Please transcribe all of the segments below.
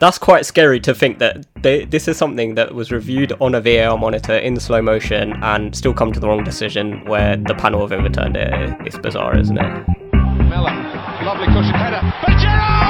that's quite scary to think that they, this is something that was reviewed on a VAR monitor in slow motion and still come to the wrong decision where the panel have overturned it. It's bizarre, isn't it? Miller, lovely cushion header.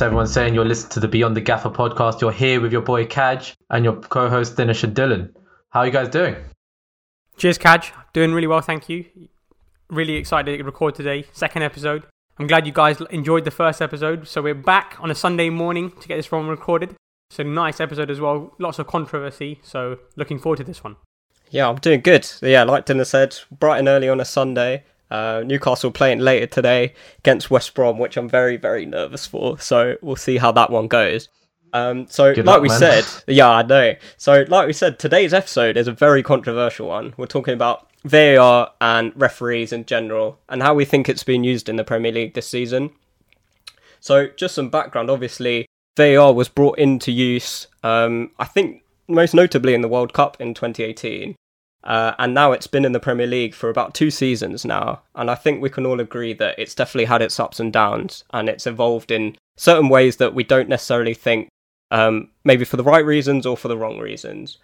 What's everyone saying? You're listening to the Beyond the Gaffer podcast. You're here with your boy Kaj and your co-host Dinesh and Dylan. How are you guys doing? Cheers, Kaj. Doing really well, thank you. Really excited to record today. Second episode. I'm glad you guys enjoyed the first episode. So we're back on a Sunday morning to get this one recorded. So nice episode as well. Lots of controversy. So looking forward to this one. Yeah, I'm doing good. Yeah, like Dylan said, bright and early on a Sunday. Uh, Newcastle playing later today against West Brom, which I'm very, very nervous for. So we'll see how that one goes. Um, so, Good like luck, we man. said, yeah, I know. So, like we said, today's episode is a very controversial one. We're talking about VAR and referees in general and how we think it's been used in the Premier League this season. So, just some background. Obviously, VAR was brought into use, um, I think, most notably in the World Cup in 2018. Uh, and now it's been in the Premier League for about two seasons now. And I think we can all agree that it's definitely had its ups and downs and it's evolved in certain ways that we don't necessarily think, um, maybe for the right reasons or for the wrong reasons.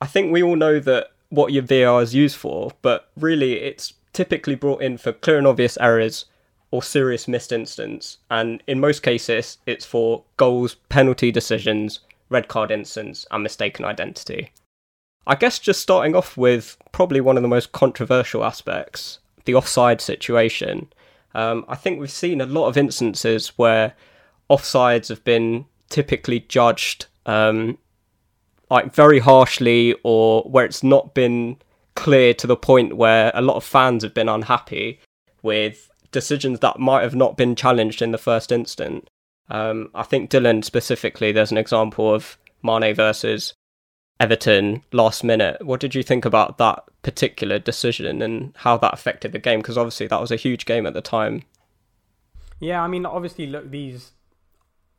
I think we all know that what your VAR is used for, but really it's typically brought in for clear and obvious errors or serious missed instance. And in most cases, it's for goals, penalty decisions, red card incidents, and mistaken identity. I guess just starting off with probably one of the most controversial aspects, the offside situation. Um, I think we've seen a lot of instances where offsides have been typically judged um, like very harshly, or where it's not been clear to the point where a lot of fans have been unhappy with decisions that might have not been challenged in the first instant. Um, I think Dylan specifically, there's an example of Mane versus Everton last minute. What did you think about that particular decision and how that affected the game? Because obviously that was a huge game at the time. Yeah, I mean, obviously, look, these.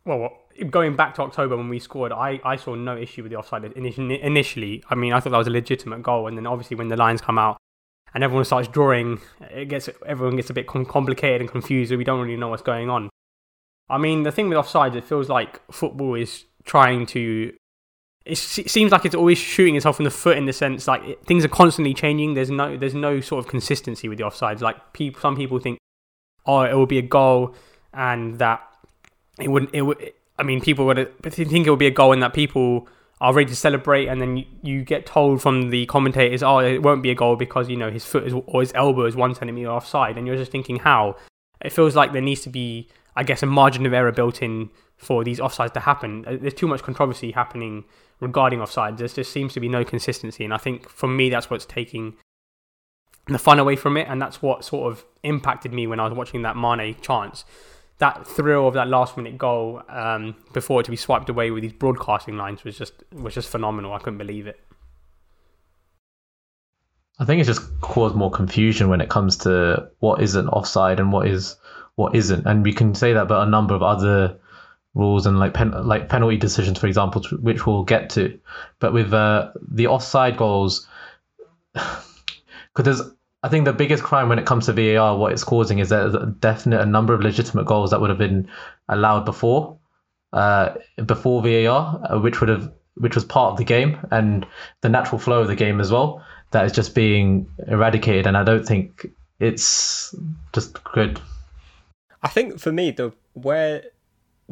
Well, going back to October when we scored, I, I saw no issue with the offside initially. I mean, I thought that was a legitimate goal, and then obviously when the lines come out and everyone starts drawing, it gets everyone gets a bit complicated and confused. and We don't really know what's going on. I mean, the thing with offsides, it feels like football is trying to. It seems like it's always shooting itself in the foot in the sense like it, things are constantly changing. There's no there's no sort of consistency with the offsides. Like people, some people think, oh, it will be a goal, and that it wouldn't. It would. I mean, people would think it would be a goal, and that people are ready to celebrate, and then you, you get told from the commentators, oh, it won't be a goal because you know his foot is or his elbow is one centimeter offside, and you're just thinking how. It feels like there needs to be, I guess, a margin of error built in for these offsides to happen. Uh, There's too much controversy happening regarding offsides. There just seems to be no consistency, and I think for me that's what's taking the fun away from it, and that's what sort of impacted me when I was watching that Mane chance. That thrill of that last minute goal um, before it to be swiped away with these broadcasting lines was just was just phenomenal. I couldn't believe it. I think it's just caused more confusion when it comes to what is an offside and what is what isn't, and we can say that about a number of other rules and like pen, like penalty decisions, for example, which we'll get to. But with uh, the offside goals, because there's I think the biggest crime when it comes to VAR, what it's causing is that there's a definite a number of legitimate goals that would have been allowed before, uh, before VAR, uh, which would have which was part of the game and the natural flow of the game as well. That is just being eradicated, and I don't think it's just good. I think for me, the where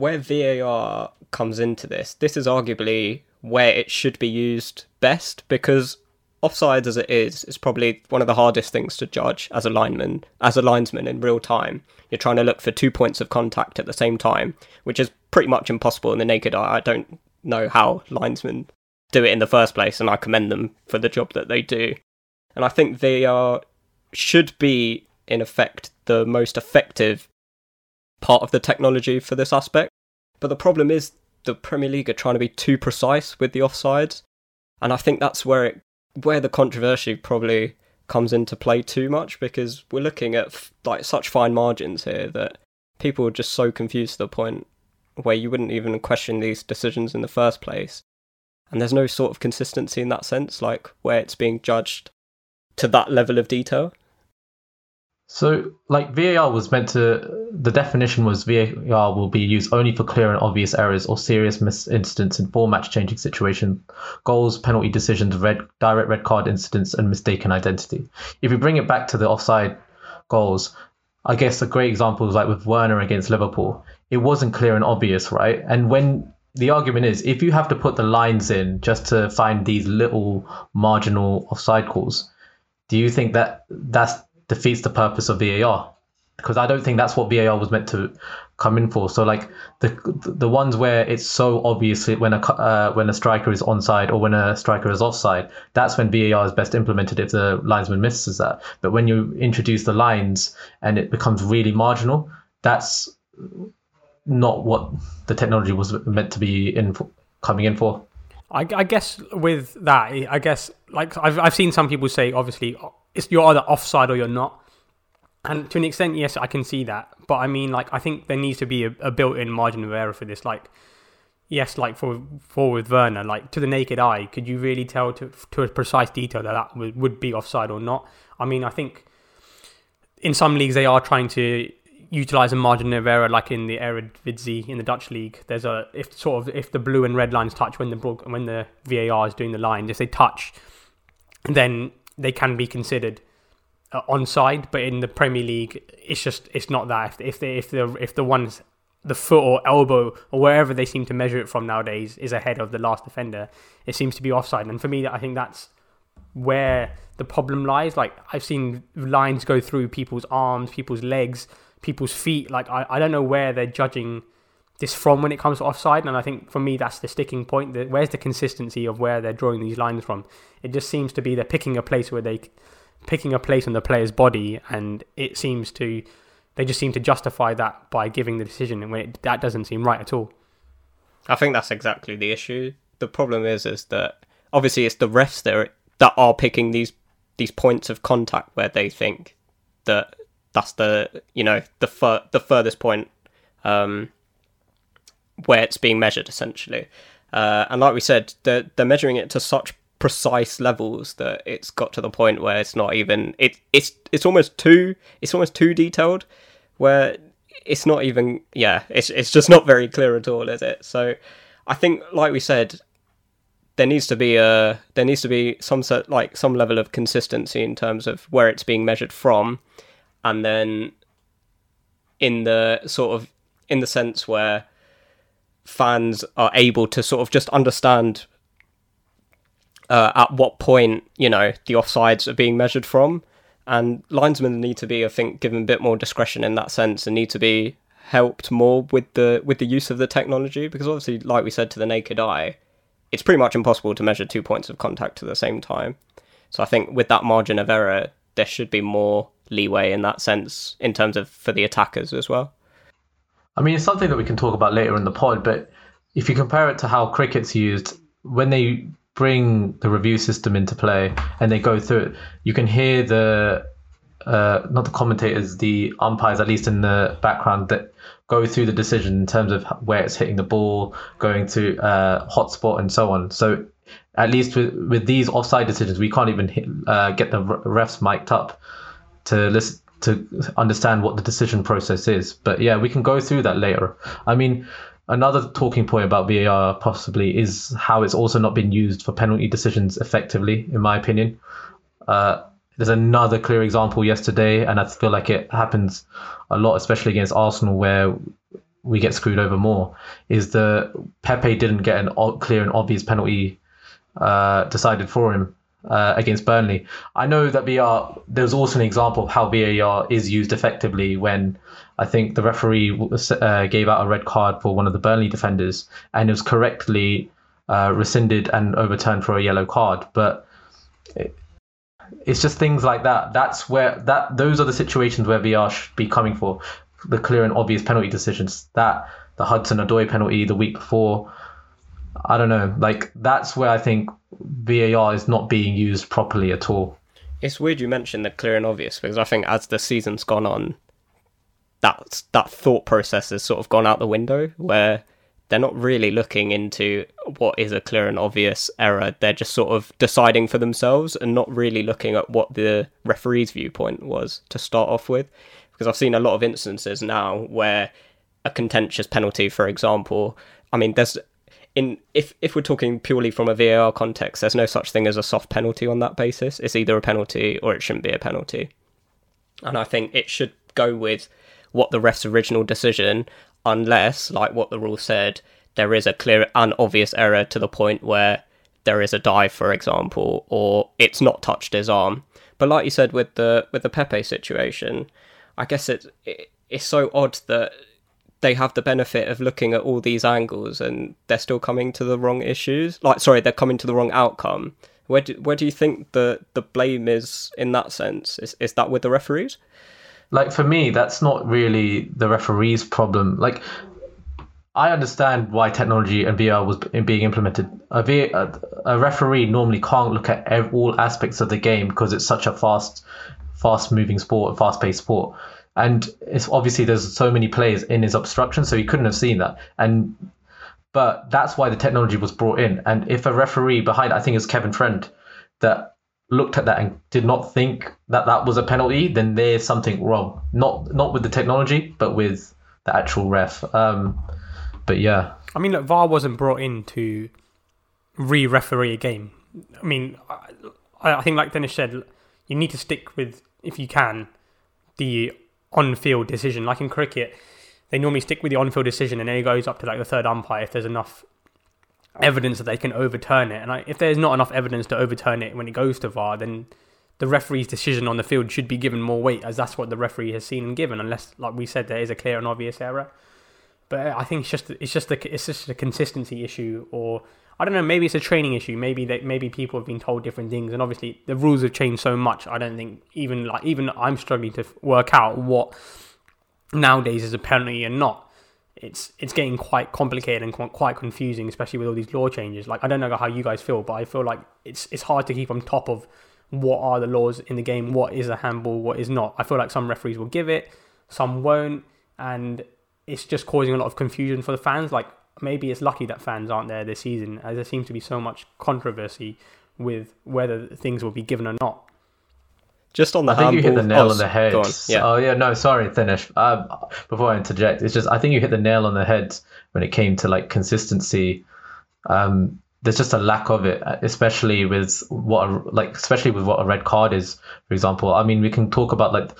where VAR comes into this, this is arguably where it should be used best because offsides as it is is probably one of the hardest things to judge as a lineman, as a linesman in real time. You're trying to look for two points of contact at the same time, which is pretty much impossible in the naked eye. I don't know how linesmen do it in the first place, and I commend them for the job that they do. And I think they are should be in effect the most effective part of the technology for this aspect. But the problem is the Premier League are trying to be too precise with the offsides, and I think that's where it where the controversy probably comes into play too much because we're looking at f- like such fine margins here that people are just so confused to the point where you wouldn't even question these decisions in the first place. And there's no sort of consistency in that sense, like where it's being judged to that level of detail. So, like VAR was meant to, the definition was VAR will be used only for clear and obvious errors or serious miss incidents in four match changing situations, goals, penalty decisions, red direct red card incidents, and mistaken identity. If you bring it back to the offside goals, I guess a great example is like with Werner against Liverpool. It wasn't clear and obvious, right? And when the argument is if you have to put the lines in just to find these little marginal offside calls, do you think that that's defeats the purpose of VAR? Because I don't think that's what VAR was meant to come in for. So like the the ones where it's so obvious when a uh, when a striker is onside or when a striker is offside, that's when VAR is best implemented if the linesman misses that. But when you introduce the lines and it becomes really marginal, that's not what the technology was meant to be in for, coming in for. I, I guess with that, I guess like I've I've seen some people say obviously it's you're either offside or you're not. And to an extent, yes, I can see that. But I mean, like, I think there needs to be a, a built-in margin of error for this. Like, yes, like for for with Werner, like to the naked eye, could you really tell to to a precise detail that that would, would be offside or not? I mean, I think in some leagues they are trying to utilize a margin of error, like in the Eredivisie in the Dutch league. There's a if sort of if the blue and red lines touch when the when the VAR is doing the lines, if they touch, then they can be considered uh, onside. But in the Premier League, it's just it's not that. If, if they if the if the one's the foot or elbow or wherever they seem to measure it from nowadays is ahead of the last defender, it seems to be offside. And for me, I think that's where the problem lies. Like I've seen lines go through people's arms, people's legs, people's feet. Like I, I don't know where they're judging this from when it comes to offside. And I think for me, that's the sticking point. That where's the consistency of where they're drawing these lines from? It just seems to be they're picking a place where they picking a place on the player's body, and it seems to they just seem to justify that by giving the decision, and when it, that doesn't seem right at all. I think that's exactly the issue. The problem is, is that obviously it's the refs that are, that are picking these these points of contact where they think that that's the you know the fur- the furthest point um, where it's being measured essentially. Uh, and like we said, they're, they're measuring it to such precise levels that it's got to the point where it's not even it it's it's almost too it's almost too detailed where it's not even yeah it's it's just not very clear at all is it so i think like we said there needs to be a there needs to be some sort like some level of consistency in terms of where it's being measured from and then in the sort of in the sense where fans are able to sort of just understand uh, at what point you know the offsides are being measured from, and linesmen need to be, I think, given a bit more discretion in that sense, and need to be helped more with the with the use of the technology because obviously, like we said, to the naked eye, it's pretty much impossible to measure two points of contact at the same time. So I think with that margin of error, there should be more leeway in that sense in terms of for the attackers as well. I mean, it's something that we can talk about later in the pod, but if you compare it to how cricket's used, when they bring the review system into play and they go through it, you can hear the uh, not the commentators, the umpires, at least in the background, that go through the decision in terms of where it's hitting the ball, going to uh, hotspot, and so on. So, at least with, with these offside decisions, we can't even hit, uh, get the refs mic'd up to listen to understand what the decision process is. But yeah, we can go through that later. I mean, another talking point about VAR possibly is how it's also not been used for penalty decisions effectively, in my opinion. Uh, there's another clear example yesterday, and I feel like it happens a lot, especially against Arsenal, where we get screwed over more. Is that Pepe didn't get an clear and obvious penalty uh, decided for him uh, against Burnley. I know that VAR. There's also an example of how VAR is used effectively when I think the referee uh, gave out a red card for one of the Burnley defenders, and it was correctly uh, rescinded and overturned for a yellow card. But it, it's just things like that. That's where that those are the situations where VAR should be coming for the clear and obvious penalty decisions. That the Hudson Odoi penalty the week before. I don't know. Like that's where I think VAR is not being used properly at all. It's weird you mentioned the clear and obvious because I think as the season's gone on, that that thought process has sort of gone out the window where they're not really looking into what is a clear and obvious error. They're just sort of deciding for themselves and not really looking at what the referee's viewpoint was to start off with. Because I've seen a lot of instances now where a contentious penalty, for example, I mean, there's in if if we're talking purely from a VAR context, there's no such thing as a soft penalty on that basis. It's either a penalty or it shouldn't be a penalty. And I think it should go with what the ref's original decision, unless, like what the rule said, there is a clear and obvious error to the point where there is a dive, for example, or it's not touched his arm. But like you said with the with the Pepe situation, I guess it, it's so odd that they have the benefit of looking at all these angles and they're still coming to the wrong issues. Like, sorry, they're coming to the wrong outcome. Where do, where do you think the, the blame is in that sense? Is, is that with the referees? Like for me, that's not really the referee's problem. Like I understand why technology and VR was being implemented. A referee normally can't look at all aspects of the game because it's such a fast, fast moving sport, fast paced sport and it's obviously there's so many players in his obstruction, so he couldn't have seen that. And but that's why the technology was brought in. And if a referee behind, I think it's Kevin Friend, that looked at that and did not think that that was a penalty, then there's something wrong. Not not with the technology, but with the actual ref. Um, but yeah, I mean, look, VAR wasn't brought in to re-referee a game. I mean, I, I think like Dennis said, you need to stick with, if you can, the on-field decision. Like in cricket, they normally stick with the on-field decision, and then it goes up to like the third umpire if there's enough evidence that they can overturn it. And I, if there's not enough evidence to overturn it when it goes to VAR, then the referee's decision on the field should be given more weight, as that's what the referee has seen and given. Unless, like we said, there is a clear and obvious error. But I think it's just it's just a it's just a consistency issue, or I don't know. Maybe it's a training issue. Maybe that maybe people have been told different things, and obviously the rules have changed so much. I don't think even like even I'm struggling to work out what nowadays is a penalty and not. It's it's getting quite complicated and quite confusing, especially with all these law changes. Like I don't know how you guys feel, but I feel like it's it's hard to keep on top of what are the laws in the game, what is a handball, what is not. I feel like some referees will give it, some won't, and it's just causing a lot of confusion for the fans. Like maybe it's lucky that fans aren't there this season, as there seems to be so much controversy with whether things will be given or not. Just on the I think you hit the nail oh, on the head. on, Yeah. Oh yeah, no, sorry, finish. Um, before I interject, it's just I think you hit the nail on the head when it came to like consistency. Um, there's just a lack of it, especially with what a, like especially with what a red card is. For example, I mean, we can talk about like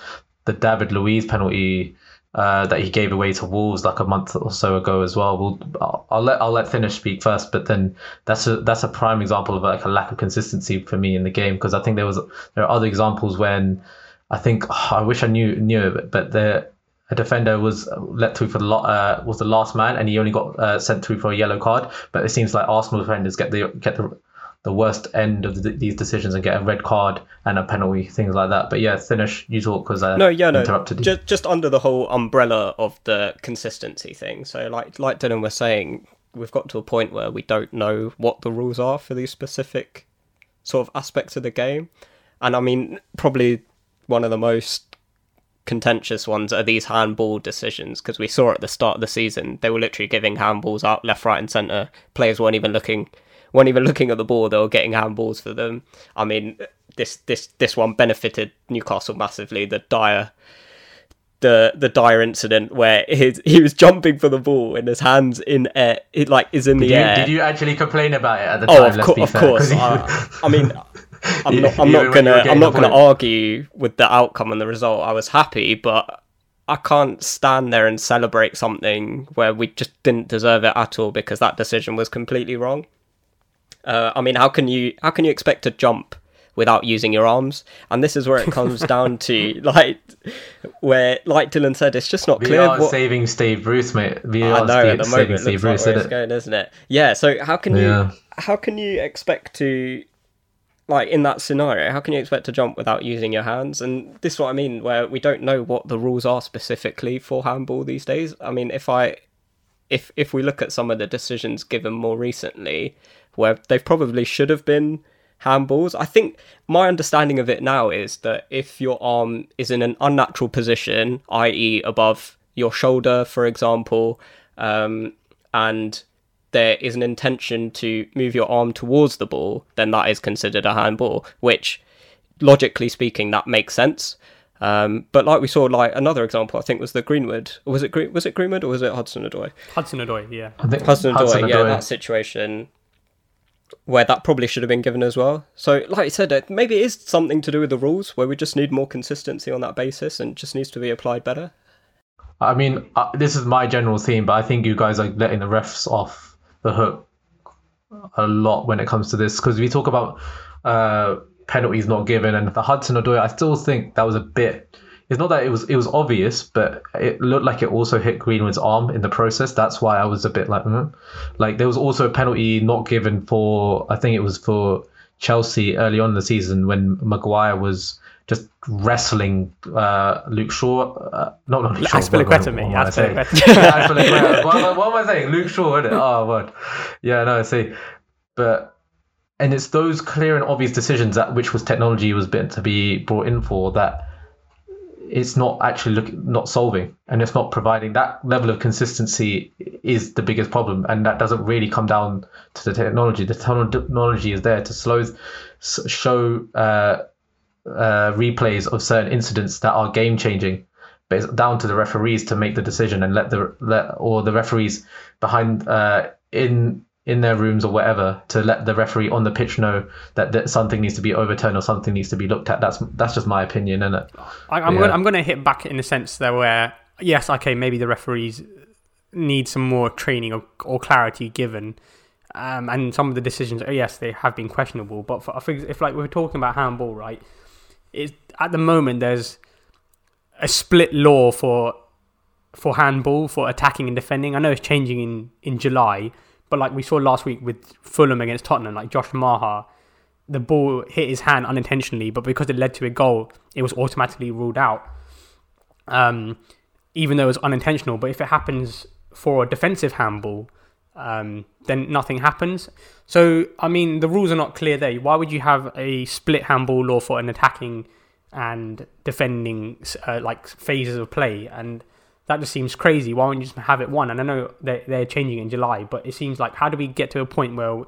the David Luiz penalty uh, that he gave away to Wolves like a month or so ago as well. We'll I'll, let I'll let Finish speak first, but then that's a that's a prime example of like a lack of consistency for me in the game because I think there was there are other examples when I think I wish I knew knew it, but the a defender was let through for the lot, uh, was the last man, and he only got uh, sent through for a yellow card. But it seems like Arsenal defenders get the get the the worst end of the, these decisions and get a red card and a penalty, things like that. But yeah, finish you talk because I uh, No, yeah, no. interrupted. Just, just under the whole umbrella of the consistency thing. So, like, like Dylan was saying, we've got to a point where we don't know what the rules are for these specific sort of aspects of the game. And I mean, probably one of the most contentious ones are these handball decisions because we saw at the start of the season they were literally giving handballs out left, right, and centre. Players weren't even looking weren't even looking at the ball; they were getting handballs for them. I mean, this this this one benefited Newcastle massively. The Dier the the Dier incident where his he was jumping for the ball and his hands in air, it like is in the Did you, air. did you actually complain about it at the Oh, time? of, be of fair, course. you- uh, I, mean, I'm not. I'm not gonna. I'm not gonna argue with the outcome and the result. I was happy, but I can't stand there and celebrate something where we just didn't deserve it at all because that decision was completely wrong. Uh, I mean, how can you how can you expect to jump without using your arms? And this is where it comes down to like where, like Dylan said, it's just not clear. VR what- saving Steve Bruce, mate. I VR know at the saving moment it Steve looks like Bruce, where isn't it's it? going, isn't it? Yeah. So how can you Yeah. how can you expect to like in that scenario? How can you expect to jump without using your hands? And this is what I mean, where we don't know what the rules are specifically for handball these days. I mean, if I if if we look at some of the decisions given more recently, where they probably should have been handballs. I think my understanding of it now is that if your arm is in an unnatural position, i.e., above your shoulder, for example, um, and there is an intention to move your arm towards the ball, then that is considered a handball, which logically speaking, that makes sense. Um, but like we saw, like another example, I think was the Greenwood. Was it Green, was it Greenwood or was it Hudson Odoi? Hudson Odoi, yeah. Hudson Odoi, Hudson yeah, that situation where that probably should have been given as well. So, like I said, maybe it is something to do with the rules where we just need more consistency on that basis and just needs to be applied better. I mean, uh, this is my general theme, but I think you guys are letting the refs off the hook a lot when it comes to this because we talk about uh, penalties not given, and for Hudson Odoi, I still think that was a bit. It's not that it was it was obvious, but it looked like it also hit Greenwood's arm in the process. That's why I was a bit like, mm. like there was also a penalty not given for I think it was for Chelsea early on in the season when Maguire was just wrestling uh, Luke Shaw. Uh, no, not Luke Shaw. Azpilicueta, what- what am I saying? Yeah, Azpilicueta. what, am I- what am I saying? Luke Shaw, isn't it? Oh, what? Yeah, no, I see. But, and it's those clear and obvious decisions that which was technology was meant to be brought in for that it's not actually look, not solving and it's not providing that level of consistency is the biggest problem and that doesn't really come down to the technology. The technology is there to slow show uh, uh, replays of certain incidents that are game changing but it's down to the referees to make the decision and let the let or the referees behind uh, in in their rooms or whatever to let the referee on the pitch know that, that something needs to be overturned or something needs to be looked at that's that's just my opinion and I, I'm Yeah. going. I'm going to hit back in the sense there where yes, okay, maybe the referees need some more training or, or clarity given, um, and some of the decisions, oh, yes, they have been questionable. But for, for if like we're talking about handball, right? It's, at the moment there's a split law for for handball for attacking and defending. I know it's changing in in July, but like we saw last week with Fulham against Tottenham, like Josh Maja, the ball hit his hand unintentionally, but because it led to a goal, it was automatically ruled out. Um, even though it was unintentional, but if it happens for a defensive handball, um, then nothing happens. So, I mean, the rules are not clear there. Why would you have a split handball law for an attacking and defending uh, like phases of play? And that just seems crazy. Why wouldn't you just have it one? And I know they're, they're changing in July, but it seems like how do we get to a point where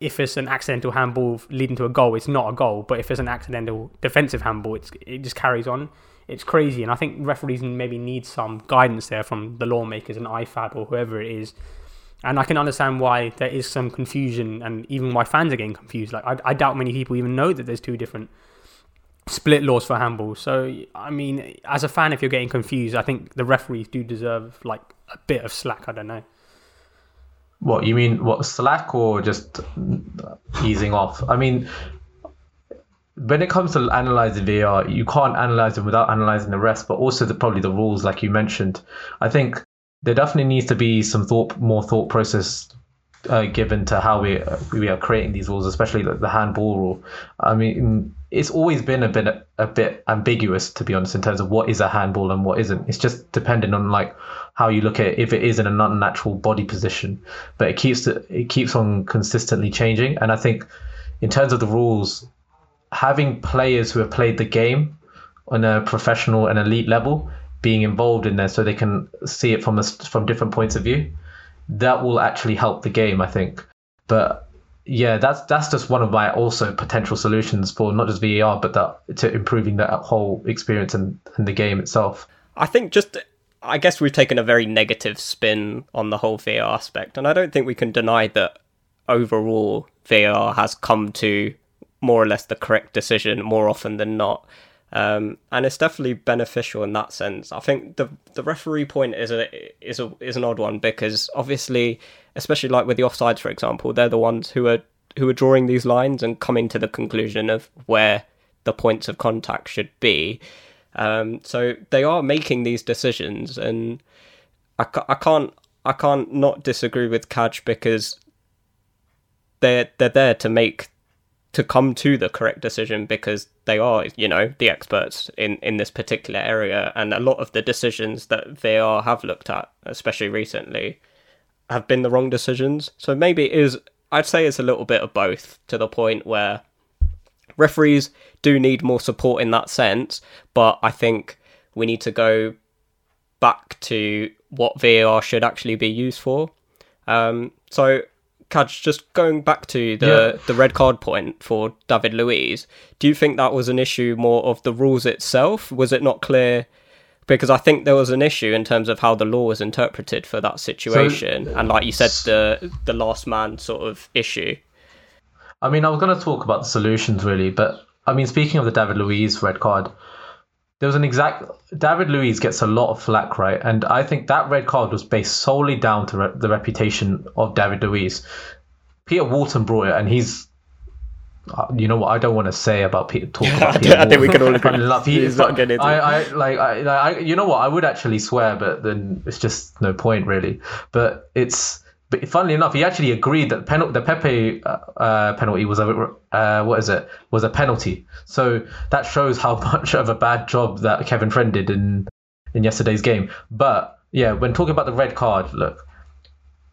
if it's an accidental handball leading to a goal, it's not a goal. But if it's an accidental defensive handball, it's, it just carries on. It's crazy, and I think referees maybe need some guidance there from the lawmakers and IFAB or whoever it is. And I can understand why there is some confusion, and even why fans are getting confused. Like I, I doubt many people even know that there's two different split laws for handball. So I mean, as a fan, if you're getting confused, I think the referees do deserve like a bit of slack. I don't know. What you mean? What slack or just easing off? I mean, when it comes to analyzing VAR, you can't analyze them without analyzing the rest, but also the probably the rules, like you mentioned. I think there definitely needs to be some thought, more thought process uh, given to how we we are creating these rules, especially like the handball rule. I mean, it's always been a bit a bit ambiguous, to be honest, in terms of what is a handball and what isn't. It's just depending on like how you look at it, if it is in an unnatural body position. But it keeps it keeps on consistently changing, and I think in terms of the rules, having players who have played the game on a professional and elite level being involved in there so they can see it from a, from different points of view that will actually help the game i think but yeah that's that's just one of my also potential solutions for not just VAR but that to improving that whole experience and, and the game itself I think just I guess we've taken a very negative spin on the whole VAR aspect, and I don't think we can deny that overall VAR has come to more or less the correct decision more often than not. Um, and it's definitely beneficial in that sense. I think the the referee point is a is a is an odd one because obviously, especially like with the offsides, for example, they're the ones who are who are drawing these lines and coming to the conclusion of where the points of contact should be. Um, so they are making these decisions, and I, I can't I can't not disagree with Kaj because they're they're there to make to come to the correct decision because they are you know the experts in in this particular area, and a lot of the decisions that are have looked at, especially recently, have been the wrong decisions. So maybe it is. I'd say it's a little bit of both to the point where referees do need more support in that sense, but I think we need to go back to what VAR should actually be used for. Um, so, Kaj, just going back to the, Yeah. the red card point for David Luiz, do you think that was an issue more of the rules itself? Was it not clear? Because I think there was an issue in terms of how the law was interpreted for that situation, and like you said, the the last man sort of issue. I mean, I was going to talk about the solutions really, but I mean, speaking of the David Luiz red card, there was an exact David Luiz gets a lot of flack, right? And I think that red card was based solely down to re- the reputation of David Luiz. Peter Walton brought it, and he's. uh, You know what I don't want to say about Peter. Talk about Peter I think we can all agree. I love he He's is not getting? I, I like I, I you know what I would actually swear, but then it's just no point really. But it's but funnily enough, he actually agreed that penal- the Pepe uh, uh, penalty was a uh, what is it was a penalty. So that shows how much of a bad job that Kevin Friend did in in yesterday's game. But yeah, when talking about the red card, look,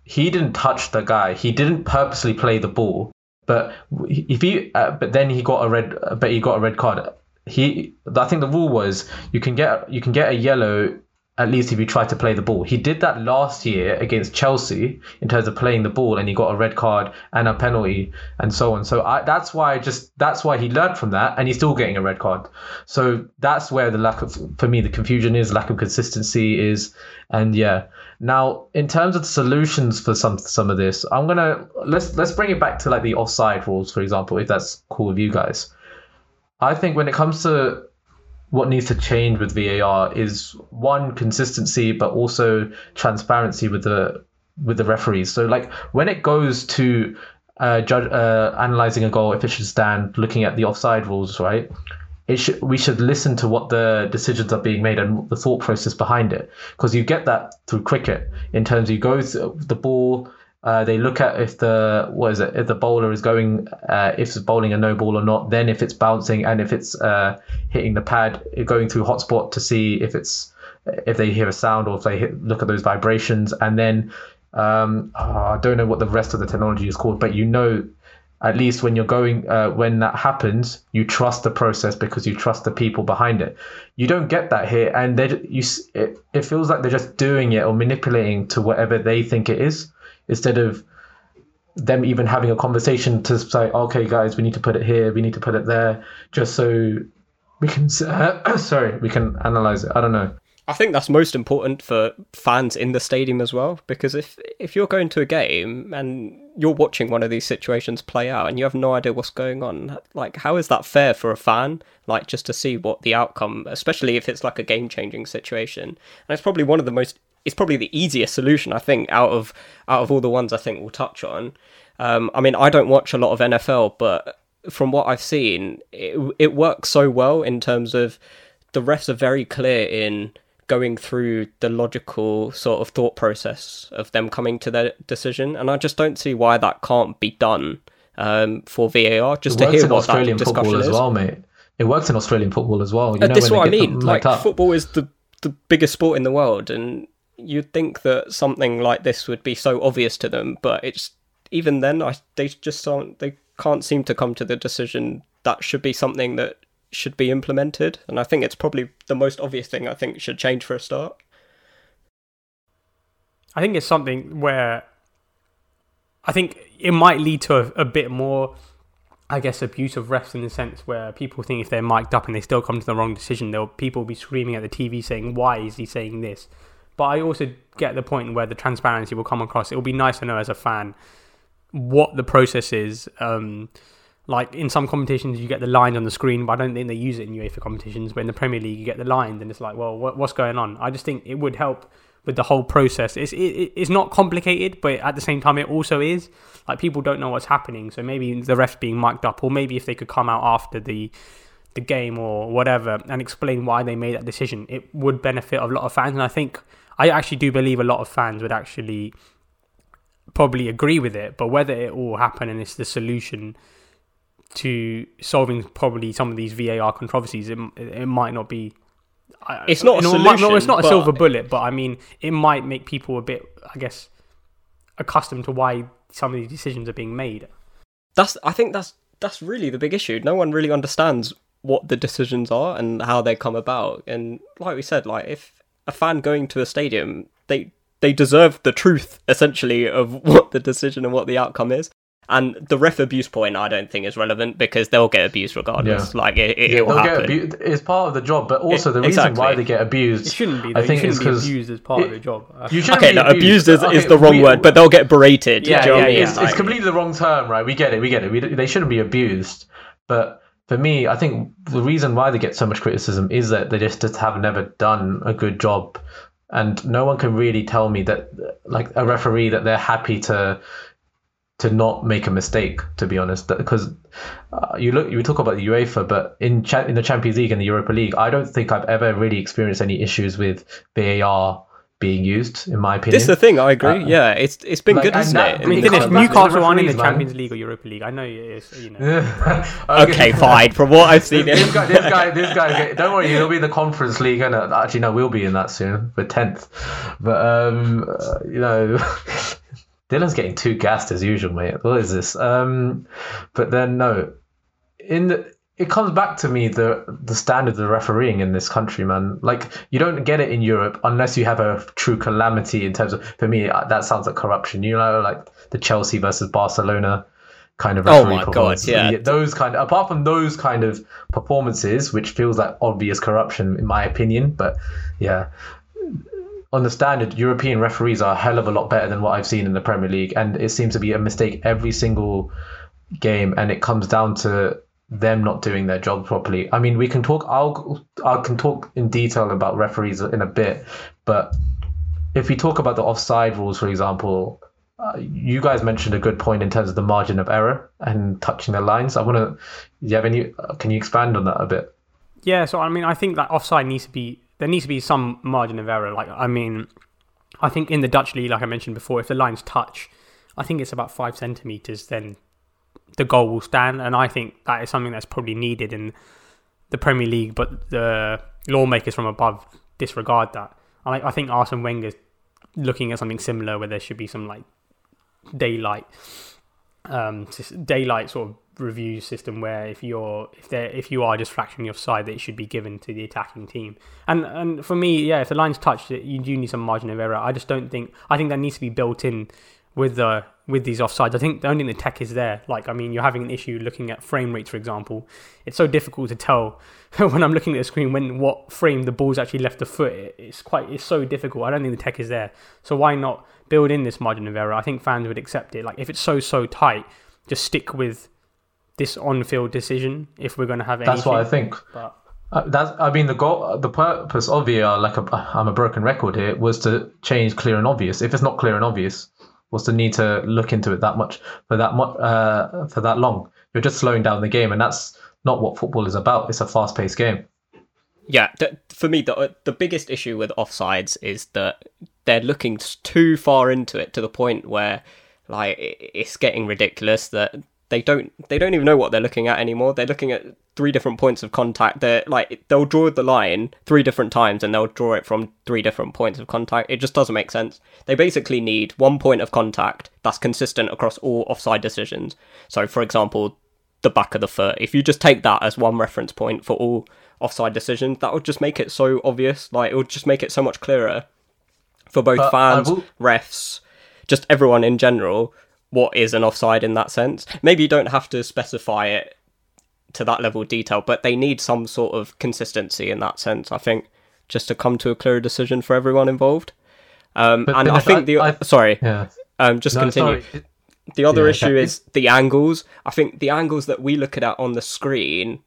he didn't touch the guy. He didn't purposely play the ball. But if he, uh, but then he got a red, but he got a red card. He, I think the rule was you can get you can get a yellow at least if you try to play the ball. He did that last year against Chelsea in terms of playing the ball, and he got a red card and a penalty and so on. So I, that's why I just that's why he learned from that, and he's still getting a red card. So that's where the lack of for me the confusion is, lack of consistency is, and yeah. Now in terms of solutions for some some of this, I'm gonna let's let's bring it back to like the offside rules, for example, if that's cool with you guys. I think when it comes to what needs to change with VAR is one consistency, but also transparency with the with the referees. So like when it goes to uh, judge uh, analyzing a goal, if it should stand, looking at the offside rules, right? It should we should listen to what the decisions are being made and the thought process behind it, because you get that through cricket in terms of you go the ball. Uh, they look at if the what is it if the bowler is going uh, if it's bowling a no ball or not. Then if it's bouncing and if it's uh, hitting the pad, going through hotspot to see if it's if they hear a sound or if they hit, look at those vibrations. And then um, ah, I don't know what the rest of the technology is called, but you know at least when you're going uh, when that happens you trust the process because you trust the people behind it you don't get that here and they you it, it feels like they're just doing it or manipulating to whatever they think it is instead of them even having a conversation to say okay guys we need to put it here we need to put it there just so we can s- sorry we can analyze it i don't know I think that's most important for fans in the stadium as well, because if if you're going to a game and you're watching one of these situations play out and you have no idea what's going on, like how is that fair for a fan? Like just to see what the outcome, especially if it's like a game changing situation, and it's probably one of the most, it's probably the easiest solution I think out of out of all the ones I think we'll touch on. Um, I mean, I don't watch a lot of NFL, but from what I've seen, it it works so well in terms of the refs are very clear in going through the logical sort of thought process of them coming to their decision, and I just don't see why that can't be done um, for VAR. Just it to hear what australian that football discussion as is. well mate it works in australian football as well you Uh, know this is what I mean. Like football is the the biggest sport in the world, and you'd think that something like this would be so obvious to them, but it's even then, I they just aren't. They can't seem to come to the decision that should be something that should be implemented. And I think it's probably the most obvious thing. I think should change for a start. I think it's something where I think it might lead to a, a bit more, I guess, abuse of refs in the sense where people think if they're mic'd up and they still come to the wrong decision, there'll people will be screaming at the TV saying, "Why is he saying this?" But I also get the point where the transparency will come across. It will be nice to know as a fan what the process is. Um, like in some competitions, you get the lines on the screen, but I don't think they use it in UEFA competitions. But in the Premier League, you get the lines, and it's like, well, what, what's going on? I just think it would help with the whole process. It's it, it's not complicated, but at the same time, it also is. Like people don't know what's happening, so maybe the refs being mic'd up, or maybe if they could come out after the the game or whatever and explain why they made that decision, it would benefit a lot of fans. And I think I actually do believe a lot of fans would actually probably agree with it. But whether it will happen and it's the solution to solving probably some of these VAR controversies, it, it might not be. It's not a it might solution, it's not a silver bullet, but I mean, it might make people a bit, I guess, accustomed to why some of these decisions are being made. That's I think that's that's really the big issue. No one really understands what the decisions are and how they come about. And like we said, like if a fan going to a stadium, they they deserve the truth essentially of what the decision and what the outcome is. And the ref abuse point, I don't think is relevant because they'll get abused regardless. Yeah. Like it, it, it will They'll get happen. abused. It's part of the job, but also the reason why they get abused. It shouldn't be. I think you it's shouldn't abused as part of the job. You shouldn't Okay, be no, abused is, Okay, is the wrong we- word, but they'll get berated. Yeah, do you know what I yeah, it's, yeah. it's completely the wrong term, right? We get it, we get it. We, they shouldn't be abused, but for me, I think the reason why they get so much criticism is that they just, just have never done a good job, and no one can really tell me that, like a referee, that they're happy to to not make a mistake. To be honest, because uh, you look, you talk about the UEFA, but in cha- in the Champions League and the Europa League, I don't think I've ever really experienced any issues with VAR being used. In my opinion, This is the thing. I agree. Uh, yeah, it's it's been like, good, and isn't it? I mean, It's finish, not about Newcastle aren't in the referees, man. Champions League or Europa League. I know it is. You know. okay, fine. From what I've seen, this guy, this guy, this guy. Don't worry, he'll be in the Conference League, and actually, no, we'll be in that soon. We're tenth, but um, uh, you know, Dylan's getting too gassed as usual, mate. What is this? Um, but then no, in the. It comes back to me the the standards of refereeing in this country, man. Like you don't get it in Europe unless you have a true calamity in terms of. For me, uh, that sounds like corruption. You know, like the Chelsea versus Barcelona kind of Oh my God, yeah. those kind of apart from those kind of performances which feels like obvious corruption in my opinion but yeah on the standard european referees are a hell of a lot better than what i've seen in the premier league and it seems to be a mistake every single game and it comes down to them not doing their job properly i mean we can talk i'll i can talk in detail about referees in a bit but if we talk about the offside rules for example uh, you guys mentioned a good point in terms of the margin of error and touching the lines. I want to. Do you have any? uh, Can you expand on that a bit? Yeah, so I mean, I think that offside needs to be there needs to be some margin of error. Like, I mean, I think in the Dutch league, like I mentioned before, if the lines touch, I think it's about five centimeters, then the goal will stand, and I think that is something that's probably needed in the Premier League, but the lawmakers from above disregard that. I, I think Arsene Wenger's looking at something similar, where there should be some like daylight um, daylight sort of review system where if you're if there if you are just fractionally offside, that it should be given to the attacking team. And and for me, yeah, if the line's touched, you do need some margin of error. I just don't think I think that needs to be built in with the with these offsides. I think the only thing the tech is there. Like I mean, you're having an issue looking at frame rates, for example. It's so difficult to tell when I'm looking at the screen when what frame the ball's actually left the foot. It's quite it's so difficult. I don't think the tech is there. So why not build in this margin of error? I think fans would accept it. Like if it's so so tight, just stick with this on-field decision if we're going to have anything. That's what I think. But Uh, that's. I mean, the goal, the purpose of VAR, like a, I'm a broken record here, was to change clear and obvious. If it's not clear and obvious, what's the need to look into it that much for that much uh, for that long? You're just slowing down the game, and that's not what football is about. It's a fast-paced game. Yeah, th- for me, the the biggest issue with offsides is that they're looking too far into it to the point where, like, it's getting ridiculous that they don't they don't even know what they're looking at anymore. They're looking at three different points of contact. They're like they'll draw the line three different times and they'll draw it from three different points of contact. It just doesn't make sense. They basically need one point of contact that's consistent across all offside decisions. So, for example, the back of the foot. If you just take that as one reference point for all offside decisions, that would just make it so obvious. Like it would just make it so much clearer for both But fans, will- refs, just everyone in general. What is an offside in that sense? Maybe you don't have to specify it to that level of detail, but they need some sort of consistency in that sense. I think just to come to a clearer decision for everyone involved. Um, and I think I- the I- sorry, Yeah. um, just No, continue. sorry. The other Yeah, issue is the angles. I think the angles that we look at on the screen,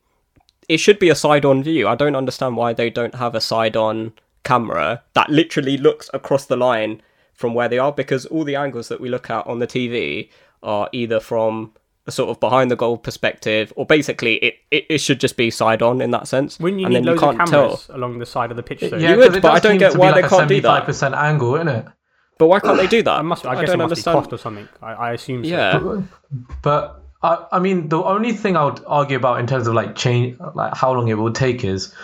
it should be a side on view. I don't understand why they don't have a side on camera that literally looks across the line from where they are because all the angles that we look at on the TV are either from a sort of behind the goal perspective or basically it, it, it should just be side on in that sense. wouldn't you and need then loads you of can't cameras tell. along the side of the pitch? Though? Yeah, You would, 'cause it but I don't get why be they a can't do that. 75% angle, isn't it? But why can't they do that? I must. I, I guess don't it must understand. be cost or something. I, I assume. So. Yeah. But I, I mean, the only thing I would argue about in terms of like change, like how long it will take is,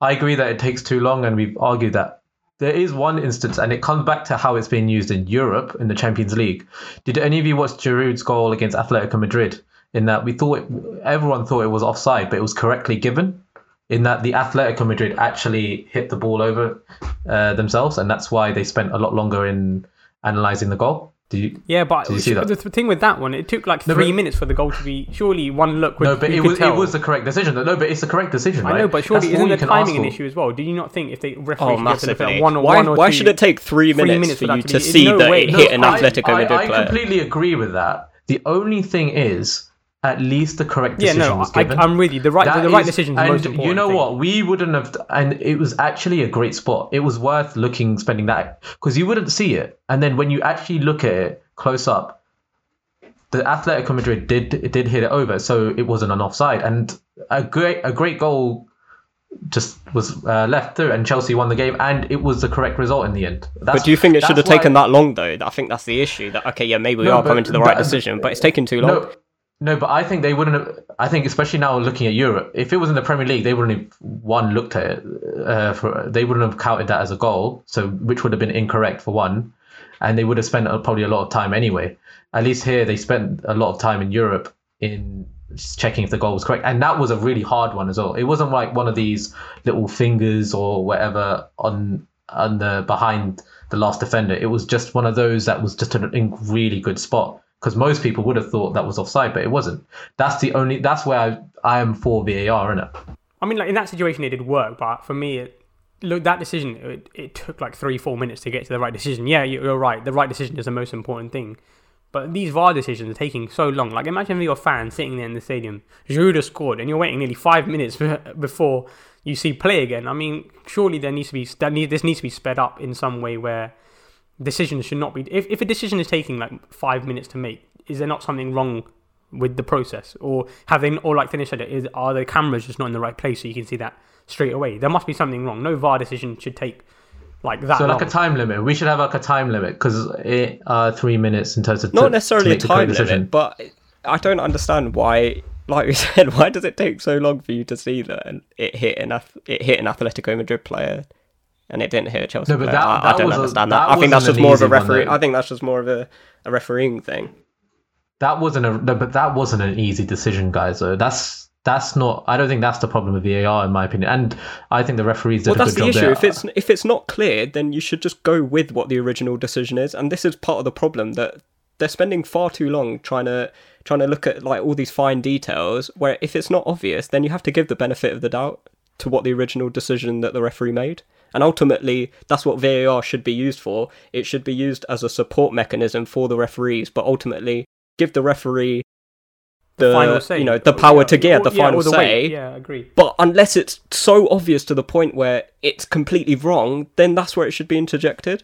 I agree that it takes too long, and we've argued that there is one instance, and it comes back to how it's being used in Europe in the Champions League. Did any of you watch Giroud's goal against Atletico Madrid? In that we thought it, everyone thought it was offside, but it was correctly given. In that the Atletico Madrid actually hit the ball over uh, themselves, and that's why they spent a lot longer in analysing the goal. Did you? Yeah, but you see that? the th- thing with that one, it took like No, three but- minutes for the goal to be. Surely one look. Would, No, but it was tell. it was the correct decision. No, but it's the correct decision, right? I know, but surely That's all isn't the timing an issue as well? Do you not think if they referee Oh, should be able to look at massively. one or why one or why two- should it take three minutes minutes for for you to to see no that way. it No, hit an I- Atletico I, Madrid I player? completely agree with that. The only thing is, at least the correct Yeah, decision no, was I, given. I'm with you. The right, That the right decision is the most important. You know thing. what? We wouldn't have, and it was actually a great spot. It was worth looking, spending that because you wouldn't see it, and then when you actually look at it close up, the Atletico Madrid did did hit it over, so it wasn't an offside, and a great a great goal just was uh, left through, and Chelsea won the game, and it was the correct result in the end. That's, But do you think it should have that's why- taken that long though? I think that's the issue. That okay, yeah, maybe we No, are but coming to the right that- decision, but it's taken too long. No, no, but I think they wouldn't have. I think, especially now looking at Europe, if it was in the Premier League, they wouldn't have one looked at it. Uh, for they wouldn't have counted that as a goal, so which would have been incorrect for one, and they would have spent probably a lot of time anyway. At least here, they spent a lot of time in Europe in checking if the goal was correct, and that was a really hard one as well. It wasn't like one of these little fingers or whatever on on the behind the last defender. It was just one of those that was just a really good spot because most people would have thought that was offside, but it wasn't. That's the only. That's where I, I am for VAR, innit? I mean, like in that situation, it did work, but for me, it, look that decision. It, it took like three, four minutes to get to the right decision. Yeah, you- you're right. The right decision is the most important thing. But these VAR decisions are taking so long. Like, imagine if you're a fan sitting there in the stadium, Giroud has scored, and you're waiting nearly five minutes before you see play again. I mean, surely there needs to be that need, this needs to be sped up in some way where decisions should not be. If if a decision is taking like five minutes to make, is there not something wrong with the process, or have they, or like Thinesh said, is are the cameras just not in the right place so you can see that straight away? There must be something wrong. No VAR decision should take like that. So long. like a time limit. We should have like a time limit because it uh three minutes in terms of Not to- to necessarily a make the correct time decision. limit, but I don't understand why. Like we said, why does it take so long for you to see that and it hit an ath- it hit an Atletico Madrid player and it didn't hit a Chelsea No, but player? that- I, I don't was a- understand that that. I think that's just more of a referee. I think that's just more of a, a refereeing thing. That wasn't a no, but that wasn't an easy decision, guys. Though that's that's not. I don't think that's the problem with VAR, in my opinion. And I think the referees did Well, a that's good the job issue. there. If it's if it's not clear, then you should just go with what the original decision is. And this is part of the problem that they're spending far too long trying to trying to look at like all these fine details. Where if it's not obvious, then you have to give the benefit of the doubt to what the original decision that the referee made. And ultimately, that's what VAR should be used for. It should be used as a support mechanism for the referees, but ultimately give the referee the, final say. you know the power Yeah, to get the yeah, final the say. weight. Yeah, I agree. But unless it's so obvious to the point where it's completely wrong, then that's where it should be interjected.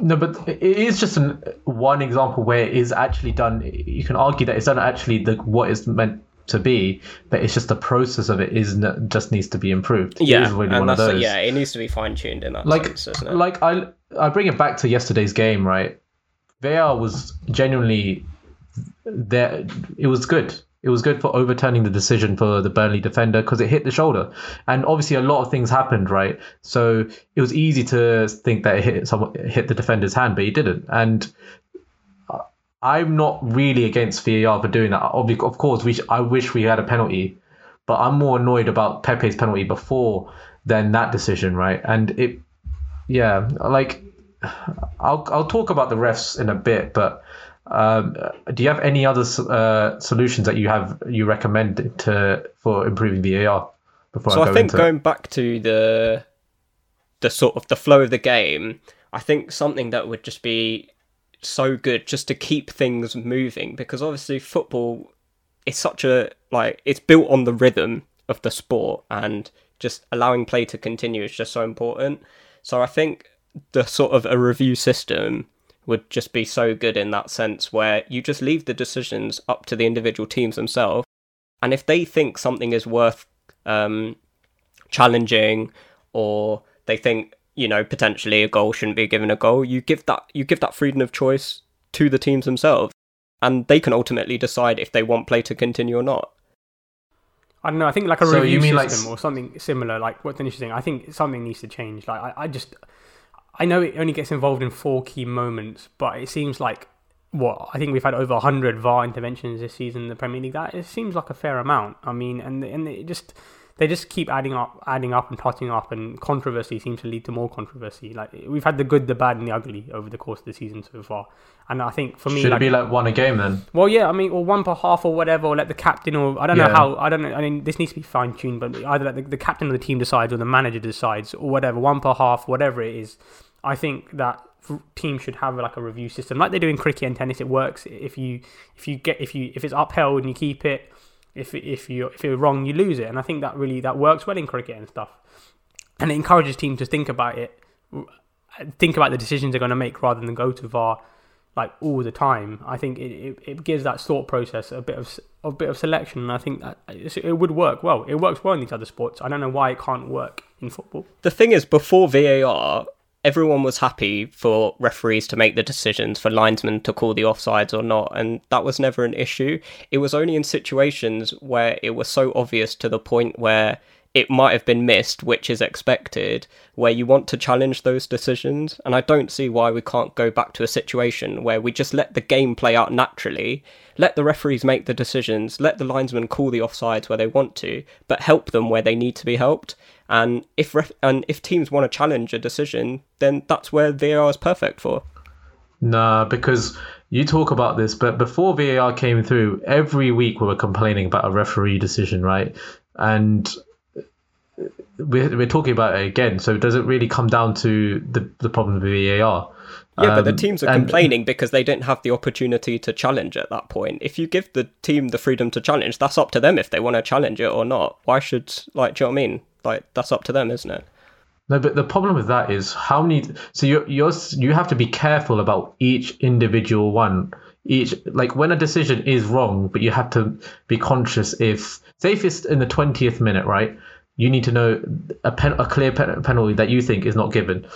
No, but it is just an, one example where it is actually done. You can argue that it's done actually the what it's meant to be, but it's just the process of it is n- just needs to be improved. Yeah, really and one of that's yeah, it needs to be fine tuned in that like sense, like I I bring it back to yesterday's game, right? VAR was genuinely there. It was good. It was good for overturning the decision for the Burnley defender because it hit the shoulder, and obviously a lot of things happened, right? So it was easy to think that it hit someone, it hit the defender's hand, but he didn't. And I'm not really against VAR for doing that. Of course, we sh- I wish we had a penalty, but I'm more annoyed about Pepe's penalty before than that decision, right? And it, yeah, like I'll I'll talk about the refs in a bit, but um, do you have any other uh, solutions that you have you recommend to for improving VAR? Before so I go I think going back to the the sort of the flow of the game, I think something that would just be so good just to keep things moving because obviously football is such a like it's built on the rhythm of the sport and just allowing play to continue is just so important. So I think the sort of a review system would just be so good in that sense where you just leave the decisions up to the individual teams themselves and if they think something is worth um, challenging or they think you know potentially a goal shouldn't be given a goal you give that you give that freedom of choice to the teams themselves and they can ultimately decide if they want play to continue or not I don't know. I think like a So review you mean like system s- or something similar, like what Dennis is. I think something needs to change. Like I, I just, I know it only gets involved in four key moments, but it seems like what I think we've had over hundred VAR interventions this season in the Premier League. That it seems like a fair amount. I mean, and and it just they just keep adding up, adding up, and totting up, and controversy seems to lead to more controversy. Like we've had the good, the bad, and the ugly over the course of the season so far. And I think for me, Should like, it be like one a game then? well, yeah, I mean, or one per half or whatever, or let the captain, or I don't know how, I don't know. I mean, this needs to be fine tuned, but either let the, the captain of the team decides or the manager decides or whatever, one per half, whatever it is. I think that teams should have like a review system, like they do in cricket and tennis. It works if you if you get if you if it's upheld and you keep it. If if you if you're wrong, you lose it, and I think that really that works well in cricket and stuff, and it encourages teams to think about it, think about the decisions they're going to make rather than go to VAR like all the time. I think it, it, it gives that thought process a bit of a bit of selection, and I think that it would work well. It works well in these other sports. I don't know why it can't work in football. The thing is, before VAR, everyone was happy for referees to make the decisions, for linesmen to call the offsides or not, and that was never an issue. It was only in situations where it was so obvious to the point where it might have been missed, which is expected, where you want to challenge those decisions. And I don't see why we can't go back to a situation where we just let the game play out naturally, let the referees make the decisions, let the linesmen call the offsides where they want to, but help them where they need to be helped. And if ref- and if teams want to challenge a decision, then that's where VAR is perfect for. Nah, because you talk about this, but before VAR came through, every week we were complaining about a referee decision, right? And we're, we're talking about it again. So does it really come down to the the problem with VAR? Yeah, but the Um, teams are and- complaining because they didn't have the opportunity to challenge at that point. If you give the team the freedom to challenge, that's up to them if they want to challenge it or not. Why should like do you know what I mean? Like that's up to them, isn't it? No, but the problem with that is how many. So you you're you have to be careful about each individual one. Each like when a decision is wrong, but you have to be conscious if it's in the twentieth minute, right? You need to know a pen, a clear pen, penalty that you think is not given.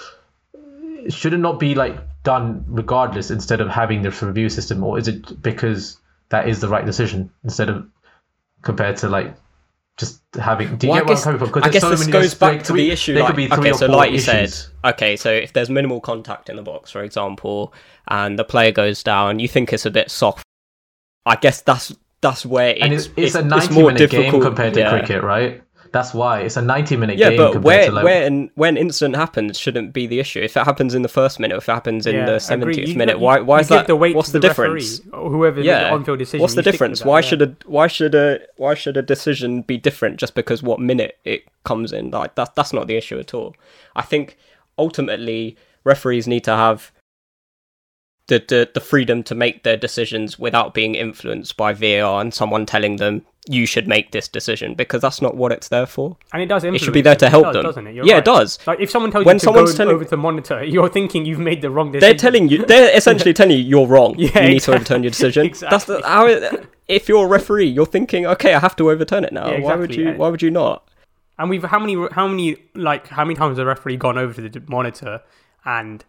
Should it not be like done regardless instead of having this review system, or is it because that is the right decision instead of compared to like just having? Do you Well, get I where guess, I'm coming from? I guess so this many- goes back to the issue. there Like, could be three okay, or so four like you issues. said, okay, so if there's minimal contact in the box, for example, and the player goes down, you think it's a bit soft. I guess that's that's where it's and it's, it's, a 90 more minute game difficult compared to yeah. cricket, right? That's why it's a 90 minute Yeah, game but compared where to like when when incident happens shouldn't be the issue. If it happens in the first minute, if it happens in Yeah, the agree. seventieth You- minute, you- why why you is that? The weight what's to the, the difference? referee, whoever Yeah, the on-field decision. what's the you stick with difference? that, Why yeah. should a why should a why should a decision be different just because what minute it comes in? Like that that's not the issue at all. I think ultimately referees need to have the, the the freedom to make their decisions without being influenced by VAR and someone telling them you should make this decision because that's not what it's there for. And it does. It should be there to help does, them. doesn't it? You're yeah, right. it does. Like if someone tells When you to someone's go telling- over to the monitor, you're thinking you've made the wrong decision. They're telling you. They're essentially telling you you're wrong. Yeah, you need to overturn your decision. That's the, Exactly. how. It, if you're a referee, you're thinking, okay, I have to overturn it now. Yeah, Why would exactly. you? Why would you not? And we've how many how many like how many times has the referee gone over to the monitor and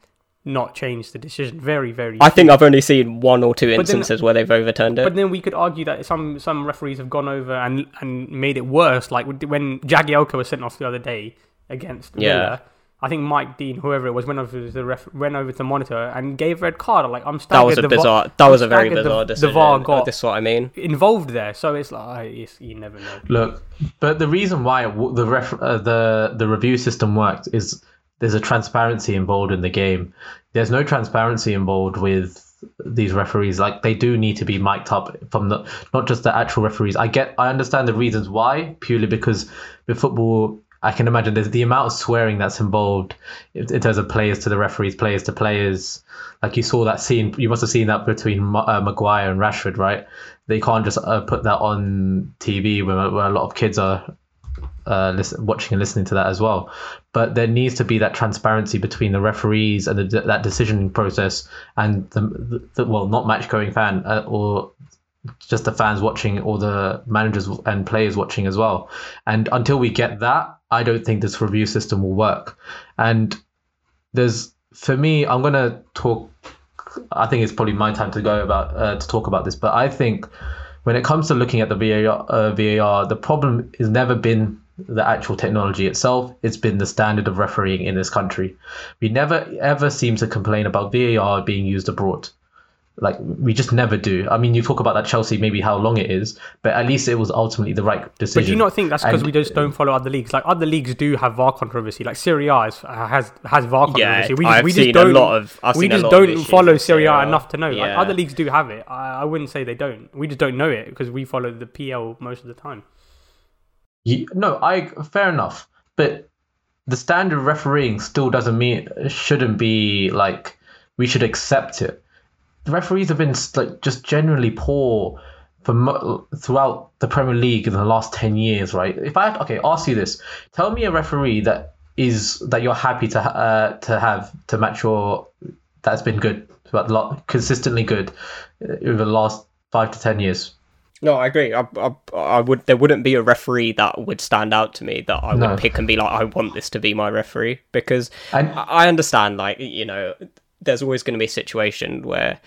not change the decision? Very very. I few. think I've only seen one or two then- instances where they've overturned it. But then we could argue that some some referees have gone over and and made it worse. Like when Jagielka was sent off the other day against Villa. Yeah. I think Mike Dean, whoever it was, went over to the ref, went over to the monitor and gave red card. Like I'm staggered. that was a the VAR- bizarre. That was a I'm very bizarre the, decision. The VAR got This is what I mean. involved there, so it's like it's, you never know. Look, but the reason why the ref, uh, the the review system worked is there's a transparency involved in the game. There's no transparency involved with these referees. Like they do need to be mic'd up from the not just the actual referees. I get, I understand the reasons why purely because with football. I can imagine there's the amount of swearing that's involved in terms of players to the referees, players to players. Like you saw that scene, you must have seen that between uh, Maguire and Rashford, right? They can't just uh, put that on TV where, where a lot of kids are uh, listen, watching and listening to that as well. But there needs to be that transparency between the referees and the, that decision process and the, the, the well, not match going fan uh, or just the fans watching or the managers and players watching as well. And until we get that, I don't think this review system will work. And there's for me, I'm gonna talk. I think it's probably my time to go about uh, to talk about this, but I think when it comes to looking at the VAR, uh, VAR, the problem has never been the actual technology itself. It's been the standard of refereeing in this country. We never ever seem to complain about VAR being used abroad. Like we just never do. I mean, you talk about that Chelsea, maybe how long it is, but at least it was ultimately the right decision. But do you not think that's because we just don't follow other leagues? Like other leagues do have VAR controversy. Like Serie A is, has has VAR Yeah, controversy. we I've we just seen a don't. lot of- I've we just don't issues follow with Serie A enough to know. Like other leagues do have it. I, I wouldn't say they don't. We just don't know it because we follow the PL most of the time. Ye- no, I fair enough, but the standard refereeing still doesn't mean shouldn't be like we should accept it. The referees have been like just generally poor for mo- throughout the Premier League in the last ten years, right? If I okay, ask you this, tell me a referee that is that you're happy to uh, to have to match your that's been good but lot consistently good uh, over the last five to ten years. No, I agree. I, I, I would. There wouldn't be a referee that would stand out to me that I would No. pick and be like, I want this to be my referee because And- I I understand. Like you know, there's always going to be a situation where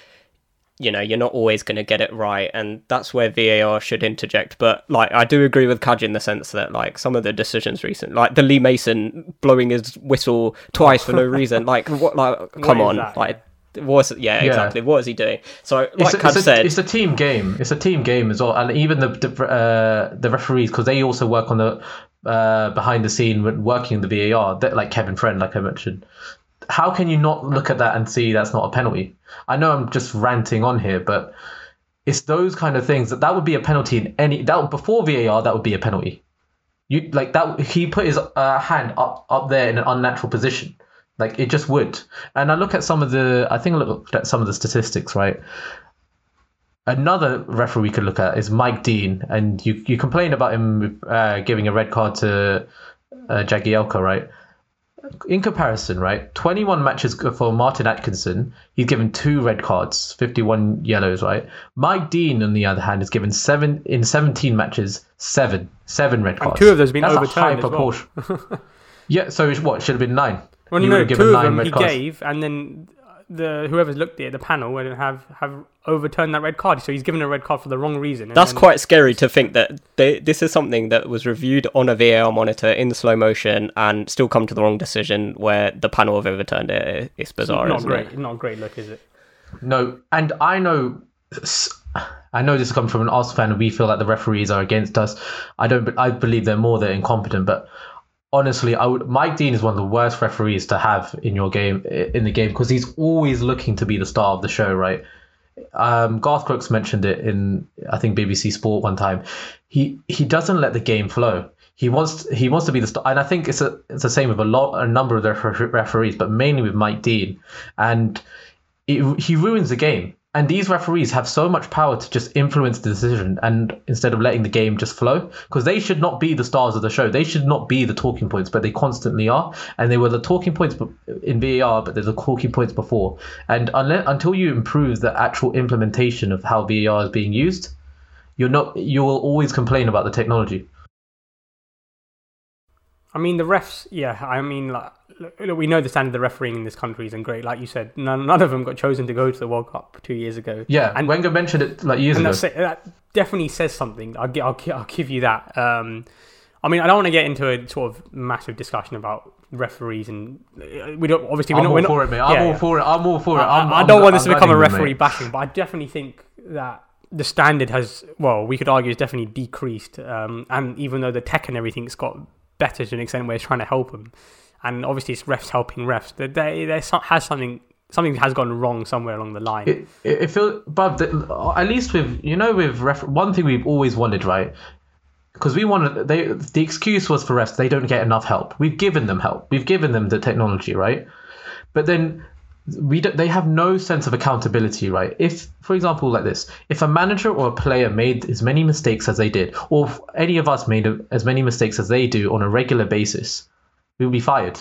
you know you're not always going to get it right, and that's where VAR should interject. But like, I do agree with Kaj in the sense that like some of the decisions recent, like the Lee Mason blowing his whistle twice for no reason, like what? Like, come is on, that? like. What's yeah, Yeah. exactly. What is he doing? So, like it's, a, it's, a, said, it's a team game. It's a team game as well, and even the the, uh, the referees because they also work on the uh, behind the scene when working the VAR. That like Kevin Friend, like I mentioned. How can you not look at that and see that's not a penalty? I know I'm just ranting on here, but it's those kind of things that that would be a penalty in any that before VAR that would be a penalty. You like that he put his uh, hand up up there in an unnatural position. Like it just would. And I look at some of the I think I looked at some of the statistics, right? Another referee we could look at is Mike Dean, and you you complained about him uh, giving a red card to uh, Jagielka, right? In comparison, right, 21 matches for Martin Atkinson, he's given two red cards, 51 yellows, right? Mike Dean, on the other hand, is given seven in 17 matches, seven, seven red cards. two of those have been That's overturned A high well. yeah, so what should have been nine. Well, He no, would have two of them red he cards. gave, and then the whoever's looked at it, the panel, and have have overturned that red card. So he's given a red card for the wrong reason. That's then- quite scary to think that they, this is something that was reviewed on a VAR monitor in the slow motion and still come to the wrong decision where the panel have overturned it. It's bizarre, not isn't great. it? Not a great look, is it? No, and I know, I know this comes from an Arsenal fan, and we feel that the referees are against us. I don't. I believe they're more they're incompetent, but honestly, I would. Mike Dean is one of the worst referees to have in your game in the game because he's always looking to be the star of the show, right? Um, Garth Crooks mentioned it in I think BBC Sport one time. He he doesn't let the game flow. He wants he wants to be the star, and I think it's a it's the same with a lot a number of referees, but mainly with Mike Dean, and it, he ruins the game. And these referees have so much power to just influence the decision, and instead of letting the game just flow, because they should not be the stars of the show. They should not be the talking points, but they constantly are. And they were the talking points in VAR, but they're the talking points before. And unless, until you improve the actual implementation of how VAR is being used, you're not. You will always complain about the technology. I mean, the refs. Yeah, I mean, like, look, we know the standard of the refereeing in this country isn't great. Like you said, none, none of them got chosen to go to the World Cup two years ago. Yeah, and Wenger mentioned it like years and ago. That definitely says something. I'll, I'll, I'll give you that. Um, I mean, I don't want to get into a sort of massive discussion about referees, and uh, we don't obviously we're I'm not, all we're not, for it, mate. I'm yeah, all yeah. for it. I'm all for it. I, I'm, I I'm- don't want this I'm to become a running with it, referee mate. bashing, but I definitely think that the standard has, well, we could argue, it's definitely decreased. Um, and even though the tech and everything's got better to an extent where it's trying to help them, and obviously it's refs helping refs, there, there, there has something, something has gone wrong somewhere along the line. It, it, it feels, but the, at least with you know with ref, one thing we've always wanted, right? Because we wanted they the excuse was for refs they don't get enough help. We've given them help. We've given them the technology, right? But then we don't, they have no sense of accountability, right? If, for example, like this, if a manager or a player made as many mistakes as they did, or any of us made as many mistakes as they do on a regular basis, we would be fired.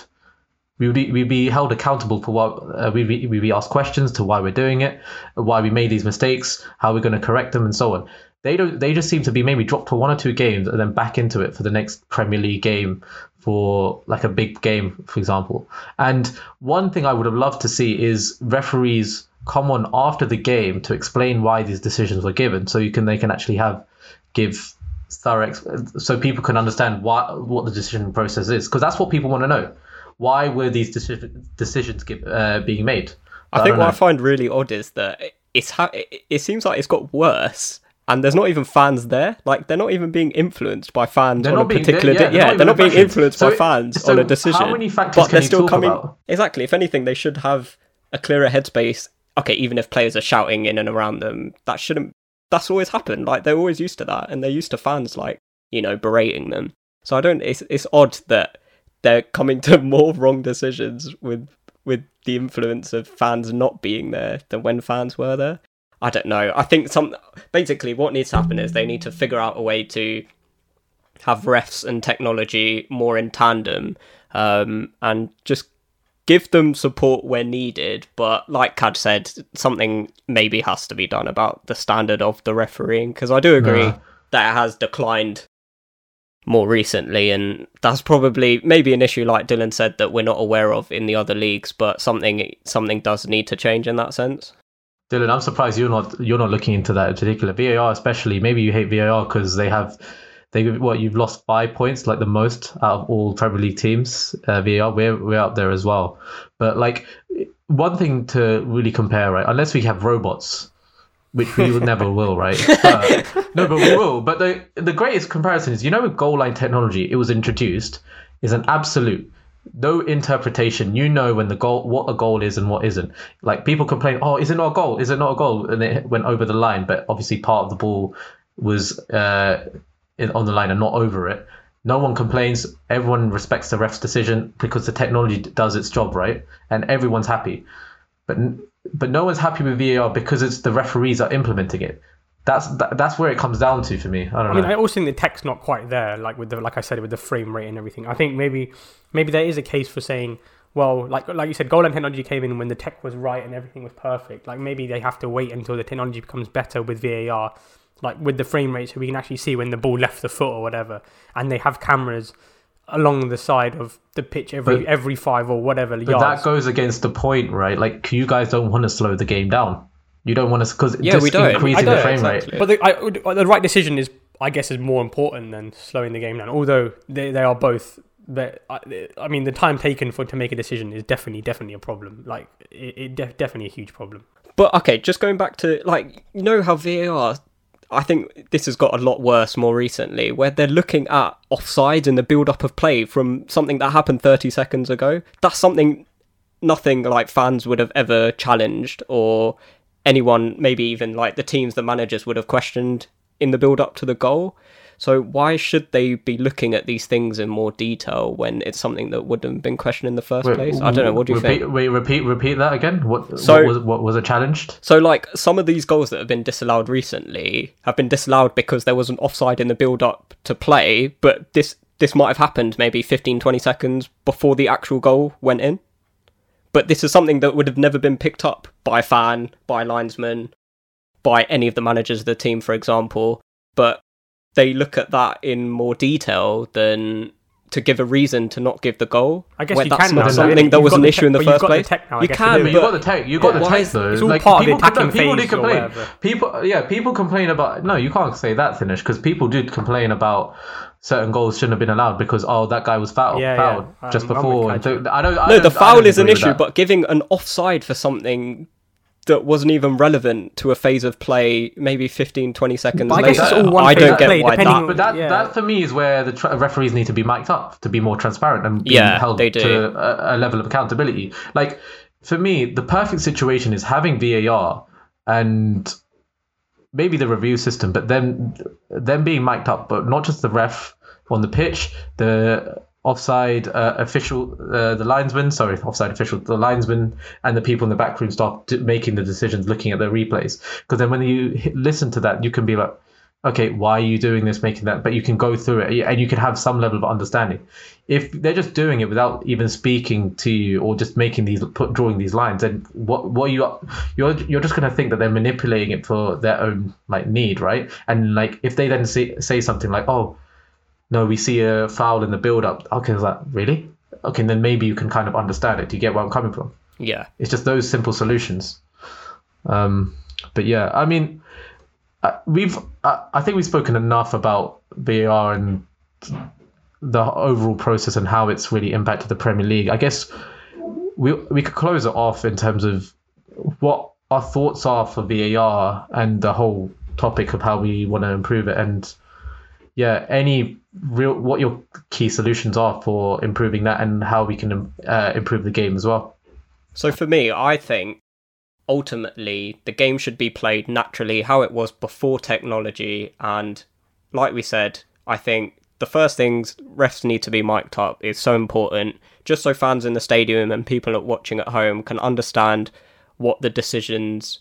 We would be, we'd be held accountable for what uh, we'd, be, we'd be asked questions to why we're doing it, why we made these mistakes, how we're going to correct them, and so on. They don't. They just seem to be maybe dropped for one or two games and then back into it for the next Premier League game for like a big game, for example. And one thing I would have loved to see is referees come on after the game to explain why these decisions were given, so you can they can actually have give thorough so people can understand why what the decision process is because that's what people want to know. Why were these decision, decisions give, uh, being made? I think don't what I find really odd is that it's ha- it, seems like it's got worse. And there's not even fans there. Like they're not even being influenced by fans They're on a being- particular. they're- yeah, yeah, they're they're not being influenced So- by fans so on a how decision. many factors but can they're you still talk coming. about? Exactly. If anything, they should have a clearer headspace. Okay, even if players are shouting in and around them, that shouldn't. That's always happened. Like they're always used to that, and they're used to fans like you know berating them. So I don't. It's it's odd that they're coming to more wrong decisions with with the influence of fans not being there than when fans were there. I don't know. I think some basically what needs to happen is they need to figure out a way to have refs and technology more in tandem um, and just give them support where needed. But like Kaj said, something maybe has to be done about the standard of the refereeing because I do agree Yeah. that it has declined more recently and that's probably maybe an issue like Dylan said that we're not aware of in the other leagues but something something does need to change in that sense Dylan, I'm surprised you're not you're not looking into that in particular. VAR, especially. Maybe you hate VAR because they have they what you've lost five points, like the most out of all Premier League teams. Uh, VAR, we're we're up there as well. But like one thing to really compare, right? Unless we have robots, which we never will, right? But, no, but we will. But the the greatest comparison is, you know, with goal line technology, it was introduced is an absolute no interpretation. You know when the goal, what a goal is and what isn't. Like people complain, oh, is it not a goal? Is it not a goal? And it went over the line, but obviously part of the ball was uh, in, on the line and not over it. No one complains. Everyone respects the ref's decision because the technology does its job, right? And everyone's happy. But but no one's happy with VAR because it's the referees are implementing it. That's that, that's where it comes down to for me. I don't I mean, know. I also think the tech's not quite there, like with the like I said with the frame rate and everything. I think maybe maybe there is a case for saying, well, like like you said, goal line technology came in when the tech was right and everything was perfect. Like maybe they have to wait until the technology becomes better with VAR, like with the frame rate, so we can actually see when the ball left the foot or whatever. And they have cameras along the side of the pitch every But- every five or whatever But yards. that goes against the point, right? Like you guys don't want to slow the game down. You don't want to because Yeah, just we don't. increasing I don't, frame exactly. rate. But the, I, the right decision is, I guess, is more important than slowing the game down. Although they, they are both. But I, I mean, the time taken for to make a decision is definitely definitely a problem. Like it, it def, definitely a huge problem. But okay, just going back to like you know how VAR I think this has got a lot worse more recently, where they're looking at offsides and the build up of play from something that happened 30 seconds ago. That's something nothing like fans would have ever challenged, or anyone, maybe even like the teams, the managers would have questioned in the build up to the goal. So why should they be looking at these things in more detail when it's something that wouldn't have been questioned in the first Wait, place? I don't know. What do you repeat, think? Wait, repeat, repeat that again. What? So- what was what was it challenged? So, like, some of these goals that have been disallowed recently have been disallowed because there was an offside in the build up to play, but this this might have happened maybe 15, 20 seconds before the actual goal went in. But this is something that would have never been picked up by a fan, by a linesman, by any of the managers of the team, for example. But they look at that in more detail than to give a reason to not give the goal. I guess when you that's can not something you've that was an tech- issue in the first got the place. now, you can, do But you but got the tech. You got the why tech though. it's all like, part of the people attacking complain, people phase did or complain. whatever. People, yeah, people complain about. No, you can't say that Thinesh because people did complain about certain goals shouldn't have been allowed because oh that guy was fouled, Yeah, yeah. fouled Um, just I'm with before. Kaj. So, I don't. I no, don't- the foul is an issue, but giving an offside for something that wasn't even relevant to a phase of play, maybe 15, 20 seconds But I later, guess it's all one I don't of get play, why depending that. on- But that, Yeah. that for me is where the tra- referees need to be mic'd up to be more transparent and be Yeah, held to a, a level of accountability. Like for me, the perfect situation is having VAR and maybe the review system, but then them being mic'd up, but not just the ref on the pitch, the offside uh, official, uh, the linesman, sorry, offside official, the linesman, and the people in the backroom staff d- making the decisions, looking at the replays. Because then when you hit, listen to that, you can be like, okay, why are you doing this, making that? But you can go through it and you can have some level of understanding. If they're just doing it without even speaking to you or just making these, put, drawing these lines, then what, what you, you're, you're just going to think that they're manipulating it for their own like need, right? And like if they then say, say something like, oh, no, we see a foul in the build up. Okay, is that really? Okay, then maybe you can kind of understand it. Do you get where I'm coming from? Yeah. It's just those simple solutions. Um, but yeah, I mean, uh, we've uh, I think we've spoken enough about VAR and the overall process and how it's really impacted the Premier League. I guess we we could close it off in terms of what our thoughts are for VAR and the whole topic of how we want to improve it and yeah any real what your key solutions are for improving that and how we can uh, improve the game as well So for me, I think ultimately the game should be played naturally how it was before technology. And like we said, I think the first things refs need to be mic'd up is so important, just so fans in the stadium and people watching at home can understand what the decisions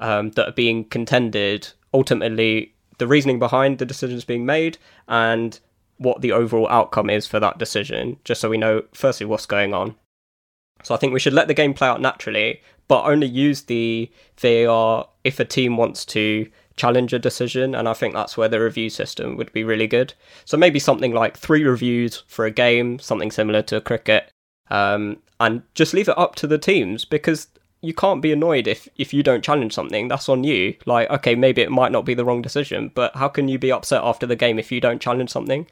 um, that are being contended ultimately the reasoning behind the decisions being made and what the overall outcome is for that decision, just so we know firstly what's going on. So I think we should let the game play out naturally, but only use the VAR if a team wants to challenge a decision. And I think that's where the review system would be really good. So maybe something like three reviews for a game, something similar to cricket, um, and just leave it up to the teams because you can't be annoyed if if you don't challenge something. That's on you. Like, okay, maybe it might not be the wrong decision, but how can you be upset after the game if you don't challenge something?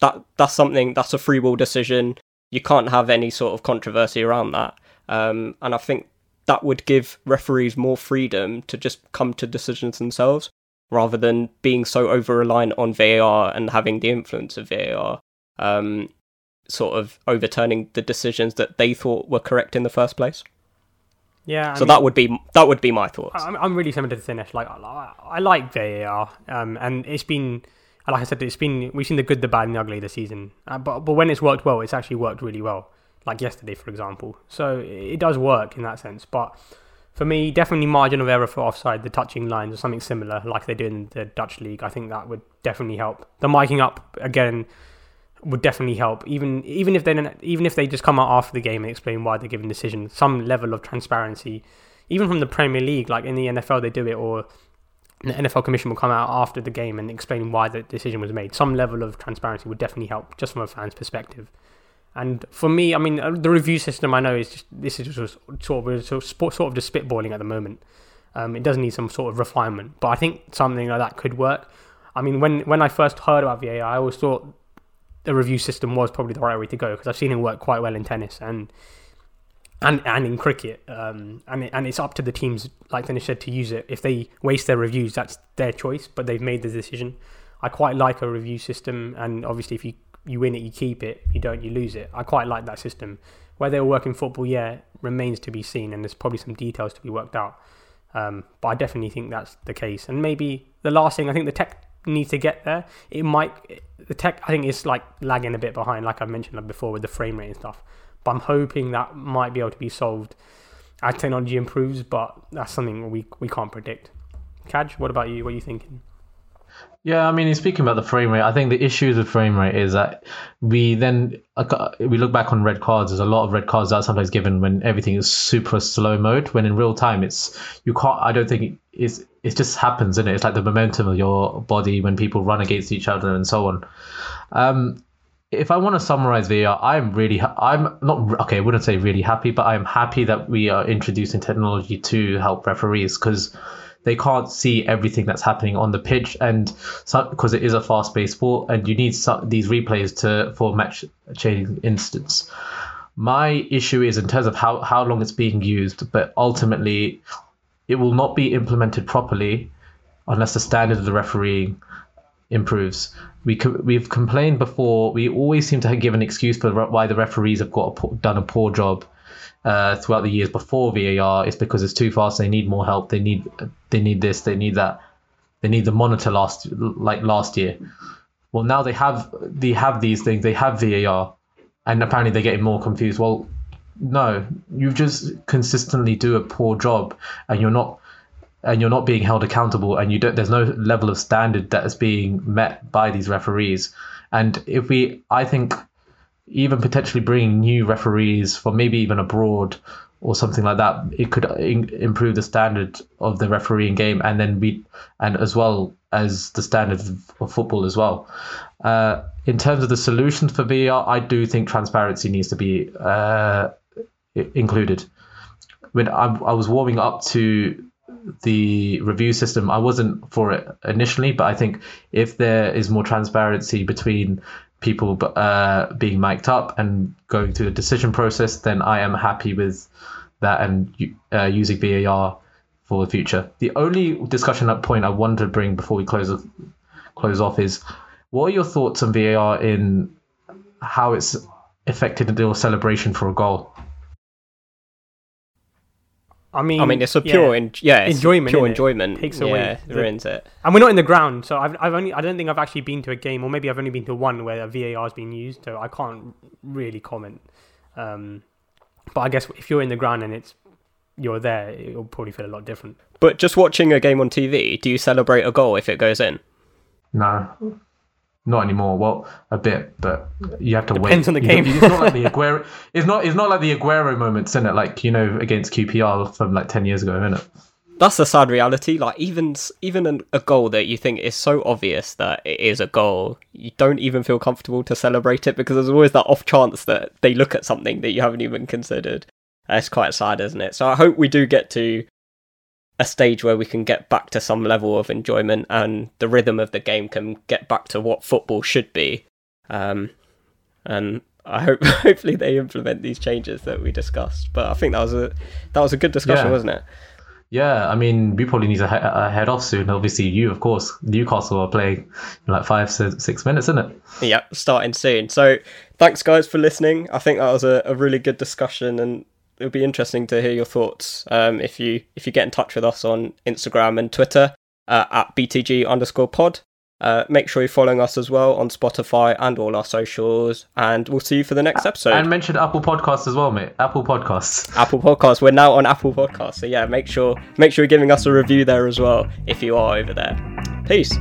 That that's something that's a free will decision you can't have any sort of controversy around that. Um, and I think that would give referees more freedom to just come to decisions themselves rather than being so over reliant on VAR and having the influence of VAR, um, sort of overturning the decisions that they thought were correct in the first place. Yeah. I so mean- that would be that would be my thoughts. I'm, I'm really similar to Thinesh. Like I, I like VAR, um, and it's been, like I said, it's been we've seen the good, the bad, and the ugly this season. Uh, but but when it's worked well, it's actually worked really well. Like yesterday, for example. So it does work in that sense. But for me, definitely margin of error for offside, the touching lines, or something similar, like they do in the Dutch league. I think that would definitely help. The miking up again would definitely help. Even even if they don't, even if they just come out after the game and explain why they're giving decision, some level of transparency, even from the Premier League, like in the NFL they do it, or the NFL Commission will come out after the game and explain why the decision was made. Some level of transparency would definitely help, just from a fan's perspective. And for me, I mean, uh, the review system I know is just this is just sort of sort of, sort of just spitballing at the moment. Um, it does need some sort of refinement, but I think something like that could work. I mean, when when I first heard about VAR, I always thought the review system was probably the right way to go because I've seen it work quite well in tennis and and and in cricket. Um, and it, and it's up to the teams, like Dennis said, to use it. If they waste their reviews, that's their choice, but they've made the decision. I quite like a review system, and obviously, if you you win it, you keep it. If you don't, you lose it. I quite like that system. Whether it'll work in football, yeah, remains to be seen, and there's probably some details to be worked out. Um, but I definitely think that's the case. And maybe the last thing, I think the tech needs to get there. It might, the tech, I think, is like lagging a bit behind, like I mentioned before with the frame rate and stuff. But I'm hoping that might be able to be solved as technology improves. But that's something we we can't predict. Kaj, what about you? What are you thinking? Yeah, I mean, speaking about the frame rate, I think the issues with frame rate is that we then uh, we look back on red cards. There's a lot of red cards that are sometimes given when everything is super slow mode. When in real time, it's you can't. I don't think it's it just happens, isn't it? It's like the momentum of your body when people run against each other and so on. Um, if I want to summarize VAR, I'm really, I'm not okay. I wouldn't say really happy, but I'm happy that we are introducing technology to help referees because they can't see everything that's happening on the pitch, and because it is a fast-paced sport, and you need some, these replays to for match changing instance. My issue is in terms of how how long it's being used, but ultimately, it will not be implemented properly unless the standard of the refereeing improves. We co- we've complained before. We always seem to give an excuse for why the referees have got a done a poor job uh, throughout the years before VAR. It's because it's too fast. They need more help. They need they need this. They need that. They need the monitor last like last year. Well, now they have they have these things. They have VAR, and apparently they're getting more confused. Well, no, you've just consistently do a poor job, and you're not and you're not being held accountable and you don't there's no level of standard that is being met by these referees and if we i think even potentially bringing new referees from maybe even abroad or something like that it could in- improve the standard of the refereeing game and then be and as well as the standard of, football as well uh, in terms of the solutions for VAR, I do think transparency needs to be uh, included. When I, I was warming up to the review system. I wasn't for it initially, but I think if there is more transparency between people uh, being mic'd up and going through the decision process, then I am happy with that and uh, using VAR for the future. The only discussion point I wanted to bring before we close close off is what are your thoughts on VAR in how it's affected the celebration for a goal? I mean, I mean, it's a pure, yeah. en- yeah, it's Enjoyment, pure innit? enjoyment. Takes yeah, away it the- ruins it. and we're not in the ground, so I've, I've only I don't think I've actually been to a game, or maybe I've only been to one where a VAR has been used, so I can't really comment. Um, but I guess if you're in the ground and it's you're there, it'll probably feel a lot different. But just watching a game on TV, do you celebrate a goal if it goes in? No, not anymore. Well, a bit, but you have to wait. Depends on the game. It's not like the Aguero. It's not. It's not like the Aguero moments, in it? Like you know, against QPR from like ten years ago, isn't it? That's the sad reality. Like even even an, a goal that you think is so obvious that it is a goal, you don't even feel comfortable to celebrate it because there's always that off chance that they look at something that you haven't even considered. It's quite sad, isn't it? So I hope we do get to a stage where we can get back to some level of enjoyment and the rhythm of the game can get back to what football should be. Um, and I hope hopefully they implement these changes that we discussed. But I think that was a that was a good discussion, Yeah. wasn't it? Yeah, I mean, we probably need to he- uh, head off soon. Obviously, you, of course, Newcastle are playing in like six minutes, isn't it? Yeah, starting soon. So thanks guys for listening. I think that was a, a really good discussion and it'll be interesting to hear your thoughts. Um, if you if you get in touch with us on Instagram and Twitter uh, at BTG underscore pod. Uh, make sure you're following us as well on Spotify and all our socials, and we'll see you for the next episode. And mention Apple Podcasts as well, mate. Apple Podcasts. Apple Podcasts. We're now on Apple Podcasts, so yeah, make sure make sure you're giving us a review there as well if you are over there. Peace.